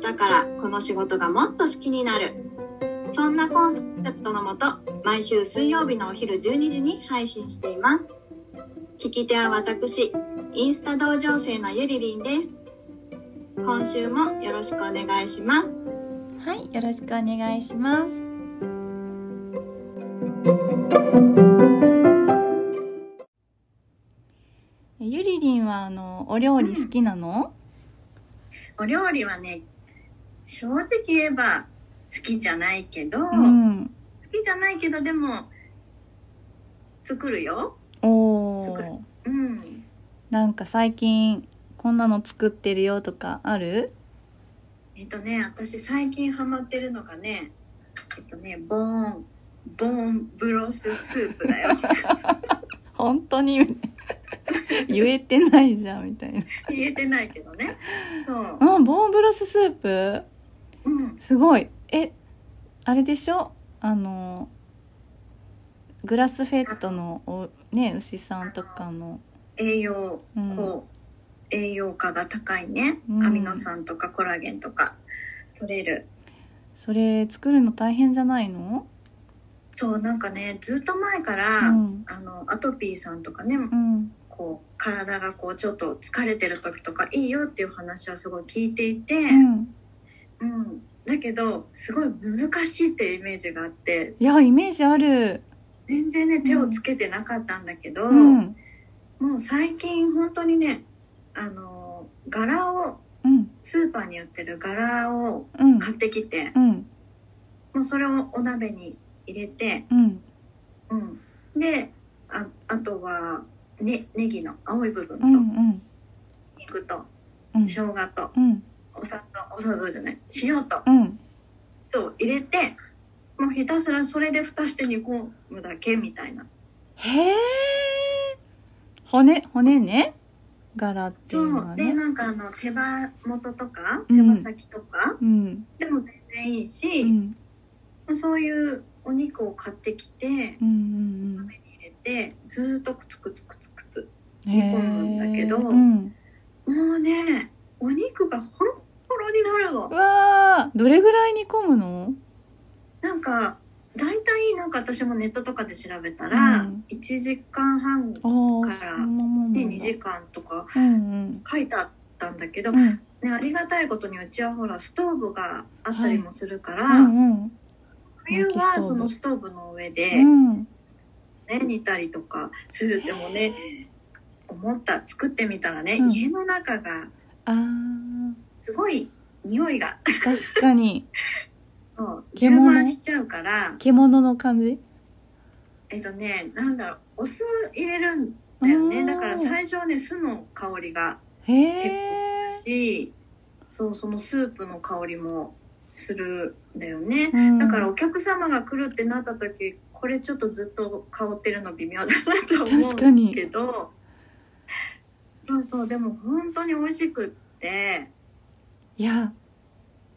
日からこの仕事がもっと好きになる。そんなコンセプトのもと毎週水曜日のお昼12時に配信しています。聞き手は私インスタ同情生のゆりりんです。今週もよろしくお願いします。はい、よろしくお願いします。えゆりりんはあのお料理好きなの？お料理はね正直言えば好きじゃないけど、うん。好きじゃないけどでも作るよお作るお。うんなんか最近こんなの作ってるよとかある？えっとね私最近ハマってるのがねえっとねボーンボーンブロススープだよ 本当に 言えてないじゃんみたいな。言えてないけどねそううん、ボーンブロススープ？うんすごい。え、あれでしょ？あのグラスフェットのおね牛さんとかの。栄養うんこう、栄養価が高いね、うんアミノ酸とかコラゲンとか取れるそれ作るの大変じゃないの？そうなんかねずっと前から、うんあのアトピーさんとかねうんこう体がこうちょっと疲れてる時とかいいよっていう話はすごい聞いていて、うん。うん、だけどすごい難しいっていうイメージがあって。いやイメージある。全然ね手をつけてなかったんだけど、うん。もう最近本当にねあの柄をうん。スーパーに売ってる柄をうん。買ってきて、うん。もうそれをお鍋に入れて、うん。うん、でああとは、ね、ネギの青い部分と、うんうん。肉とうん。生姜とうん。お砂糖お砂糖じゃない塩とうんと入れてもうひたすらそれで蓋して煮込むだけみたいなへえ。骨骨ね。柄っていそううのはね。でなんかあの手羽元とか手うん羽先とか、うんでも全然いいし、うんそういうお肉を買ってきてうんうん鍋に入れてずーっとクツクツクツクツうん。煮込むんだけどうん。もうねお肉がホロホロになるの。わあどれぐらい煮込むの？なんか大体なんか私もネットとかで調べたら、うん。1時間半からそんなもんでなんだ。2時間とかうんうん。書いてあったんだけど、うん。ね、ありがたいことにうちはほらストーブがあったりもするから、うんうん。冬はそのストーブの上で、うん。ね、煮たりとかするってもね思った。作ってみたらね、うん。家の中があすごい匂いが。ー確かに。そう充獣満しちゃうから。獣の感じ？えっとねなんだろう。お酢入れるんだようん。ねだから最初はね酢の香りがへ結構えするしそうそのスープの香りもするんだよね。うん。だからお客様が来るってなった時これちょっとずっと香ってるの微妙だなと思うけど。そうそうでも本当に美味しくっていや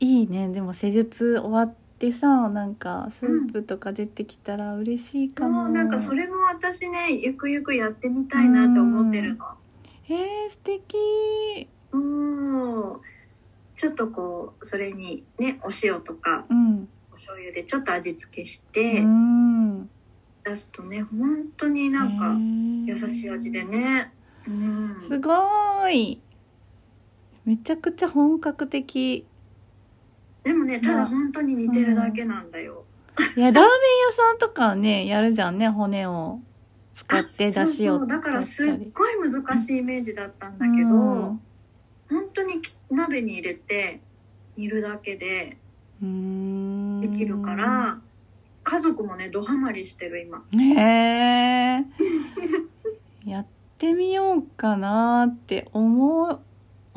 いいね。でも施術終わってさなんかスープとか出てきたら嬉しいかも、もうなんかそれも私ねゆくゆくやってみたいなって思ってるの。へえ素敵。うん。ちょっとこうそれにねお塩とかうん。お醤油でちょっと味付けしうてん。出すとね本当になんか優しい味でね。うん。すごーいめちゃくちゃ本格的。でもねただ本当に似てるだけなんだよ。いやラーメン屋さんとかねやるじゃんね骨を。使って出そう汁をそうだからすっごい難しいイメージだったんだけど、うん。本当に鍋に入れて煮るだけでうーん。できるから、家族もねドハマりしてる今。へえ やってみようかなって思う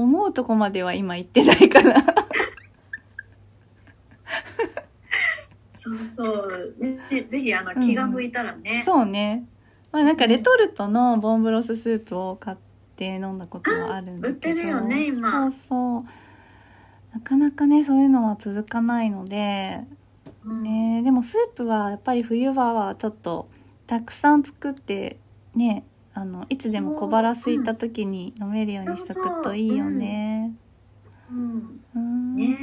思うとこまでは今行ってないからそうそう。ねぜひあの気が向いたらね、うん、そうね。まあなんかレトルトのボンブロススープを買って飲んだことはあるんだけど。売ってるよね今。そうそう。なかなかねそういうのは続かないので、うん、ねでもスープはやっぱり冬場はちょっとたくさん作ってねあのいつでも小腹空いた時に飲めるようにしとくといいよね。うん。うん。ね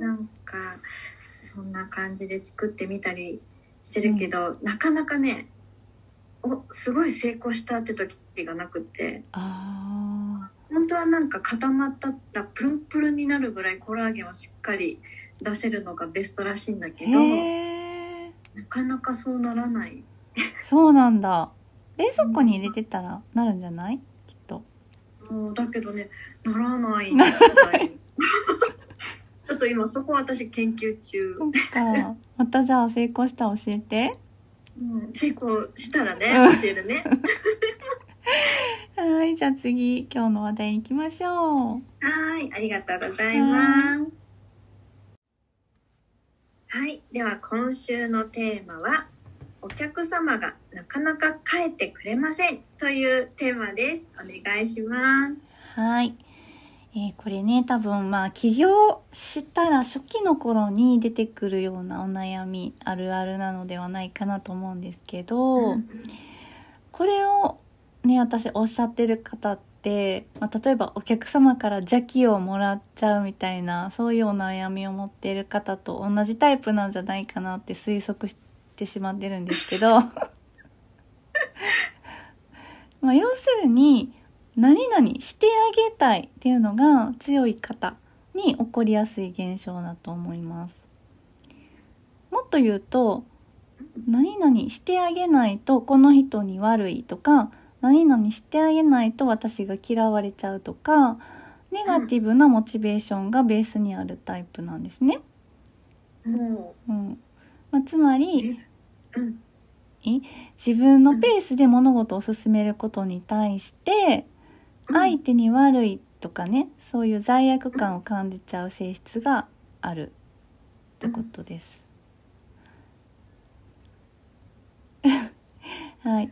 なんかそんな感じで作ってみたりしてるけど、なかなかねおすごい成功したって時がなくて。あ本当はなんか固まったらプルンプルンになるぐらいコラーゲンをしっかり出せるのがベストらしいんだけー。どなかなかそうならない。そうなんだ冷蔵庫に入れてたらなるんじゃない？きっと。もうだけどねならない。みたい。ちょっと今そこ私研究中、そっか。またじゃあ成功したら教えて。うん、成功したらねうん。教えるね。はいじゃあ次今日の話題に行きましょう。はい、ありがとうございます。はい、では今週のテーマは、お客様がなかなか帰ってくれませんというテーマです。お願いします。はい。えーこれね、多分まあ起業したら初期の頃に出てくるようなお悩みあるあるなのではないかなと思うんですけど、うんこれをね、私おっしゃってる方って、まあ、例えばお客様から邪気をもらっちゃうみたいな、そういうお悩みを持っている方と同じタイプなんじゃないかなって推測してしまってるんですけど、まあ要するに、何々してあげたいっていうのが強い方に起こりやすい現象だと思います。もっと言うと、何々してあげないとこの人に悪いとか、何々してあげないと私が嫌われちゃうとか、ネガティブなモチベーションがベースにあるタイプなんですね。もうん。まあ、つまう、り、自分のペースで物事を進めることに対して、相手に悪いとかねそういう罪悪感を感じちゃう性質があるってことです。はい。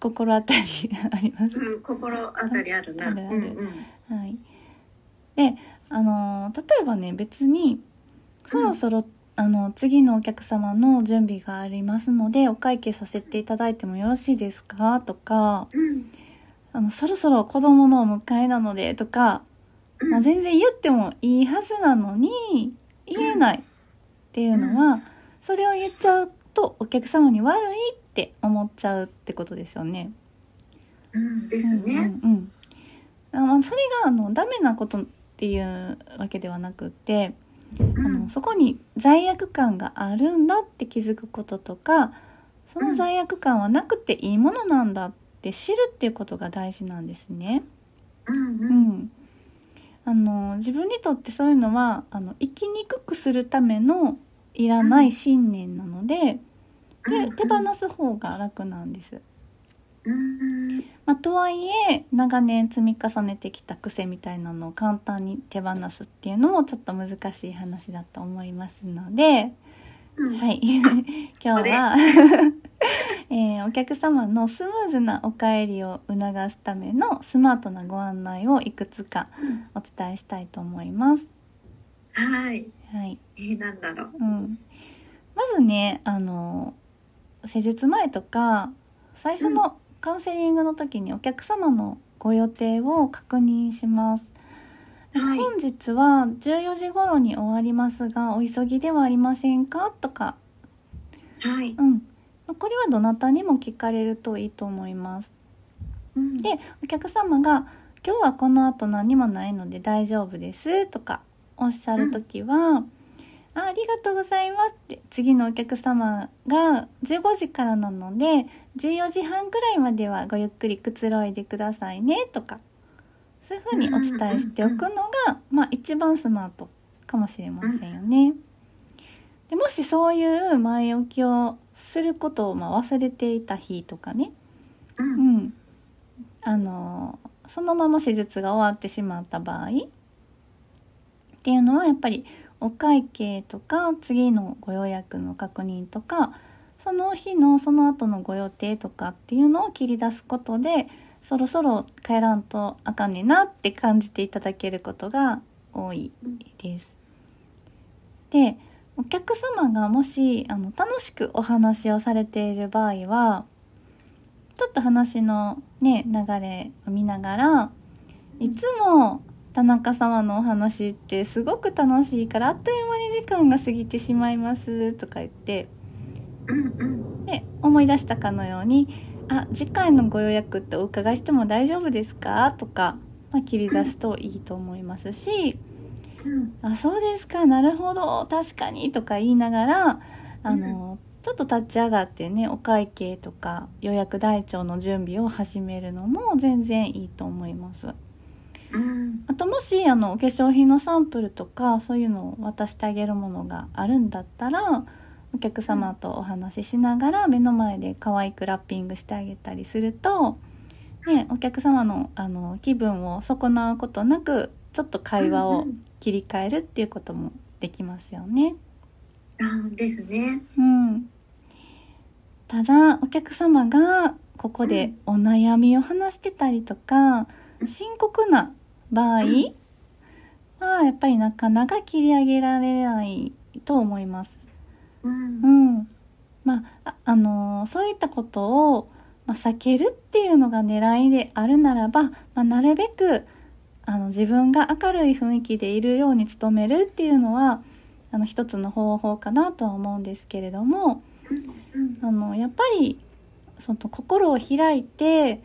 心当たりあります？うん、心当たりあるな。あるあるうんうん。はい、であの例えばね別にそろそろ、あの次のお客様の準備がありますのでお会計させていただいてもよろしいですか？とかうん。あのそろそろ子供のお迎えなのでとか、うん。まあ、全然言ってもいいはずなのに言えないっていうのは、それを言っちゃうとお客様に悪いって思っちゃうってことですよね。うん。ですね。うんうんうん。あまあそれがあのダメなことっていうわけではなくって、うんあのそこに罪悪感があるんだって気づくこととかその罪悪感はなくていいものなんだって知るっていうことが大事なんですね。うんあの自分にとってそういうのはあの生きにくくするためのいらない信念なので、で手放す方が楽なんです。うん。まあ、とはいえ長年積み重ねてきた癖みたいなのを簡単に手放すっていうのもちょっと難しい話だと思いますので、うん。はい。今日は、えーお客様のスムーズなお帰りを促すためのスマートなご案内をいくつかお伝えしたいと思います。はい。はい。えー、なんだろう？うん、まずねあの施術前とか最初のカウンセリングの時にお客様のご予定を確認します。はい本日は14時頃に終わりますがお急ぎではありませんか？とか、はい。うん、まあこれはどなたにも聞かれるといいと思います。うんでお客様が「今日はこの後何もないので大丈夫です」とかおっしゃる時は「あありがとうございます」って次のお客様が15時からなので14時半ぐらいまではごゆっくりくつろいでくださいねとかそういうふうにお伝えしておくのが、まあ、一番スマートかもしれませんよね。でもしそういう前置きをすることをまあ忘れていた日とかねう。うんん、あのそのまま施術が終わってしまった場合っていうのはやっぱりお会計とか次のご予約の確認とかその日のその後のご予定とかっていうのを切り出すことでそろそろ帰らんとあかんねんなって感じていただけることが多いです。でお客様がもしあの楽しくお話をされている場合はちょっと話のね流れを見ながらいつも田中様のお話ってすごく楽しいからあっという間に時間が過ぎてしまいますとか言って。で思い出したかのように「あ次回のご予約ってお伺いしても大丈夫ですか?」とか、まあ、切り出すといいと思いますし。うん「あそうですかなるほど確かに」とか言いながらあの、ちょっと立ち上がってねお会計とか予約台帳の準備を始めるのも全然いいと思います。うん。あともしあのお化粧品のサンプルとかそういうのを渡してあげるものがあるんだったらお客様とお話ししながら目の前で可愛くラッピングしてあげたりすると、ね、お客様のあの気分を損なうことなくちょっと会話を切り替えるっていうこともできますよね。あですね。うん、ただお客様がここでお悩みを話してたりとか深刻な場合はやっぱりなかなか切り上げられないと思います。うん。うん、まあああのーそういったことを、まあ、避けるっていうのが狙いであるならば、まあ、なるべくあの自分が明るい雰囲気でいるように努めるっていうのはあの一つの方法かなとは思うんですけれどもうんあのやっぱりその心を開いて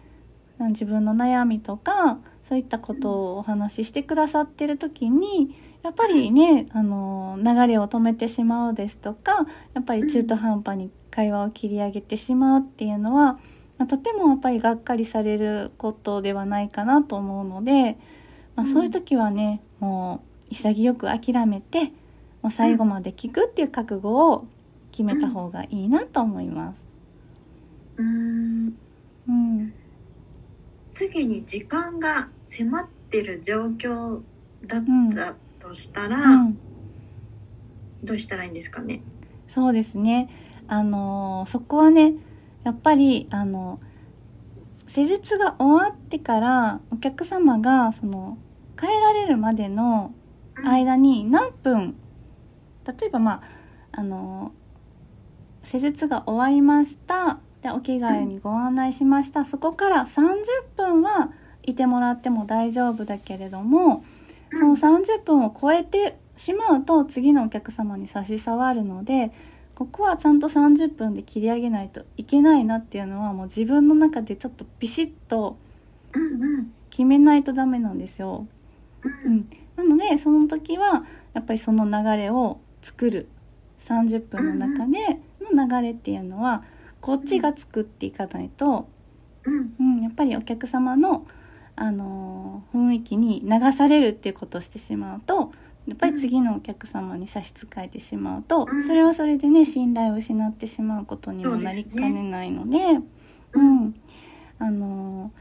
あ自分の悩みとかそういったことをお話ししてくださってる時にやっぱりねあの流れを止めてしまうですとかやっぱり中途半端に会話を切り上げてしまうっていうのは、まあとてもやっぱりがっかりされることではないかなと思うので、まあ、うん。そういう時はねもう潔く諦めてもう最後まで聞くっていう覚悟を決めた方がいいなと思います。うん。うん、次に時間が迫ってる状況だったとしたら、うん、どうしたらいいんですかね？そうですね。あのそこはね、やっぱりあの施術が終わってからお客様がその帰られるまでの間に何分、例えばまああの施術が終わりました。でお着替えにご案内しました。そこから30分はいてもらっても大丈夫だけれども、その30分を超えてしまうと次のお客様に差し障るのでここはちゃんと30分で切り上げないといけないなっていうのはもう自分の中でちょっとビシッと決めないとダメなんですよ。ううんん、なのでその時はやっぱりその流れを作る30分の中での流れっていうのはこっちが作っていかないと、うん。うん、やっぱりお客様の、あのー雰囲気に流されるっていうことをしてしまうとやっぱり次のお客様に差し支えてしまうと、うん。それはそれでね信頼を失ってしまうことにもなりかねないのでうん、あの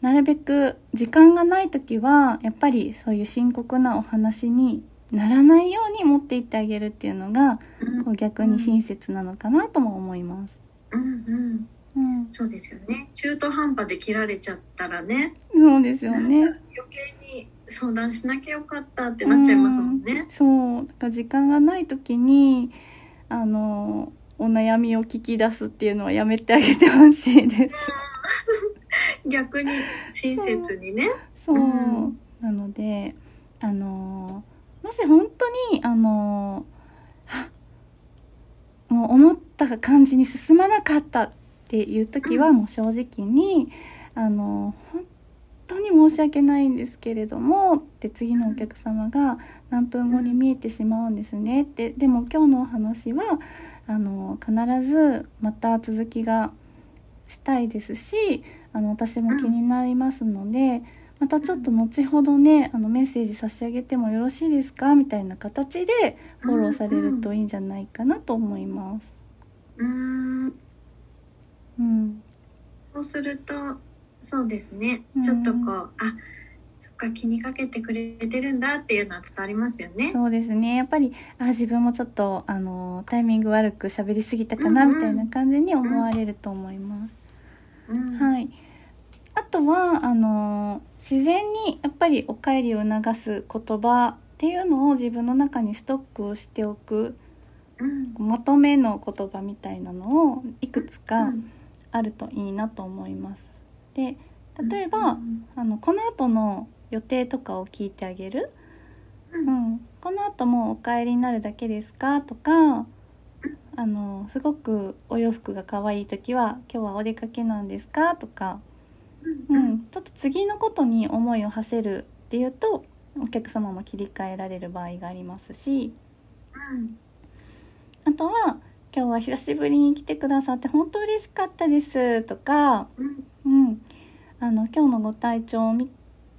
ーなるべく時間がない時はやっぱりそういう深刻なお話にならないように持っていってあげるっていうのがうん。こう逆に親切なのかなとも思います。うんうん。うん、そうですよね。中途半端で切られちゃったらね。そうですよね。余計に相談しなきゃよかったってなっちゃいますもんね。そう。だから時間がない時にあのお悩みを聞き出すっていうのはやめてあげてほしいです。逆に親切にね。そう、う。ん。なのであのもし本当にあのはもう思った感じに進まなかったっていう時はうん。もう正直にあの本当に申し訳ないんですけれどもって次のお客様が何分後に見えてしまうんですねって。でも今日のお話はあの必ずまた続きがしたいですしあの私も気になりますので、またちょっと後ほどねあのメッセージ差し上げてもよろしいですか？みたいな形でフォローされるといいんじゃないかなと思います。うーん。うん、そうするとそうですね、うん。ちょっとこうあそっか気にかけてくれてるんだっていうのは伝わりますよね。そうですね。やっぱりあ自分もちょっとあのタイミング悪く喋りすぎたかなうんうん。みたいな感じに思われると思います。うん。はいあとはあの自然にやっぱりお帰りを促す言葉っていうのを自分の中にストックをしておくうん。まとめの言葉みたいなのをいくつうかん。あるといいなと思います。で例えうば、んあのこの後の予定とかを聞いてあげる、ううん。ん、この後もうお帰りになるだけですか？とかあのすごくお洋服が可愛い時は今日はお出かけなんですか？とか、ううん。ん、ちょっと次のことに思いを馳せるっていうとお客様も切り替えられる場合がありますし。あとは「今日は久しぶりに来てくださって本当嬉しかったです」とかうん。うん、あの今日のご体調を見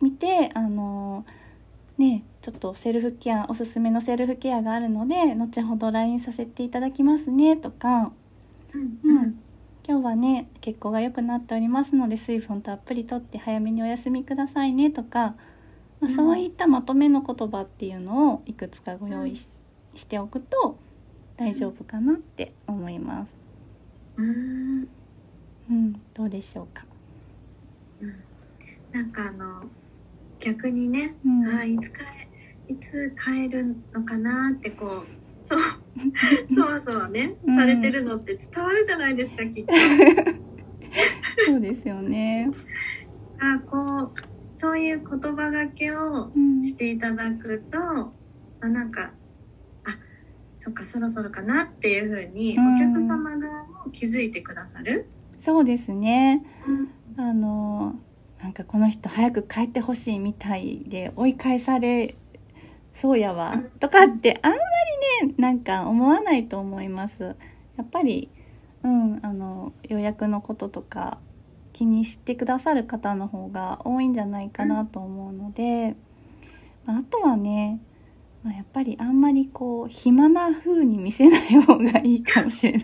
見てあのねちょっとセルフケアおすすめのセルフケアがあるので後ほど LINE させていただきますねとか、うん。うん、今日はね血行が良くなっておりますので水分たっぷりとって早めにお休みくださいねとか、まあうん。そういったまとめの言葉っていうのをいくつかご用意し,、しておくと大丈夫かなって思います。うん。うん、どうでしょうか？うん。なんかあの逆にね、うん。あいつ帰いつ帰るのかなってこうそう そわそわね、うんされてるのって伝わるじゃないですかきっと。そうですよね。あこうそういう言葉がけをうんしていただくと、あなんかあそっかそろそろかなっていうふうにうんお客様側も気づいてくださる？そうですね。うんあのなんかこの人早く帰ってほしいみたいで追い返されそうやわうんとかってあんまりねなんか思わないと思います。やっぱりうんあの予約のこととか気にしてくださる方の方が多いんじゃないかなと思うので、まああとはね、まあ、やっぱりあんまりこう暇な風に見せない方がいいかもしれない。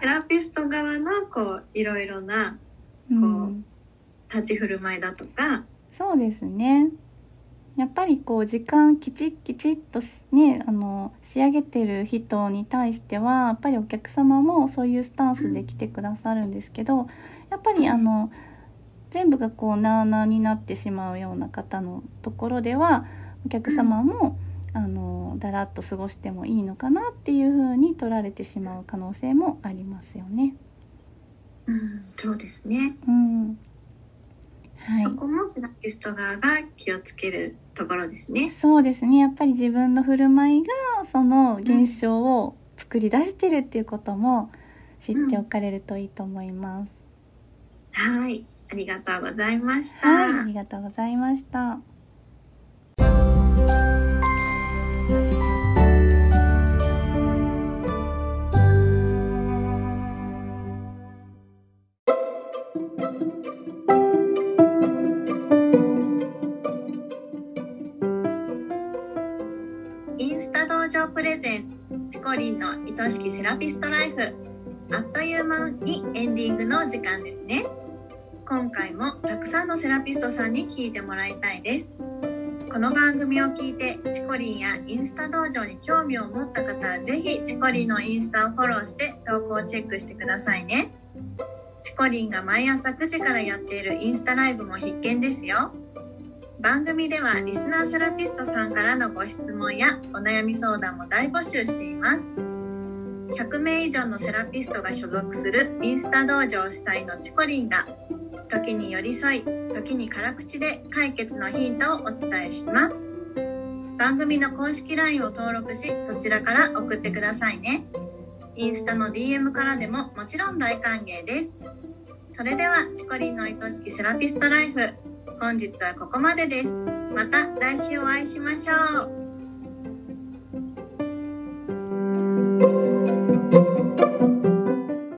セラピスト側のこういろいろなうん立ち振る舞いだとか、そうですねやっぱりこう時間きちっきちっとしねあの仕上げてる人に対してはやっぱりお客様もそういうスタンスで来てくださるんですけどやっぱりあの全部がこうなあなあになってしまうような方のところではお客様も、あのだらっと過ごしてもいいのかなっていう風に取られてしまう可能性もありますよね。うん、そうですね、うん。はい。そこもセラピスト側が気をつけるところですね。そうですねやっぱり自分の振る舞いがその現象を作り出してるっていうことも知っておかれるといいと思います。はい、ありがとうございました。はい、ありがとうございました。場プレゼンツチコリンの愛しきセラピストライフあっという間にエンディングの時間ですね。今回もたくさんのセラピストさんに聞いてもらいたいです。この番組を聞いてチコリンやインスタ道場に興味を持った方はぜひチコリンのインスタをフォローして投稿をチェックしてくださいね。チコリンが毎朝9時からやっているインスタライブも必見ですよ。番組ではリスナーセラピストさんからのご質問やお悩み相談も大募集しています。100名以上のセラピストが所属するインスタ道場主催のチコリンが時に寄り添い時に辛口で解決のヒントをお伝えします。番組の公式 LINE を登録しそちらから送ってくださいね。インスタの DM からでももちろん大歓迎です。それではチコリンの愛しきセラピストライフ本日はここまでです。また来週お会いしましょう。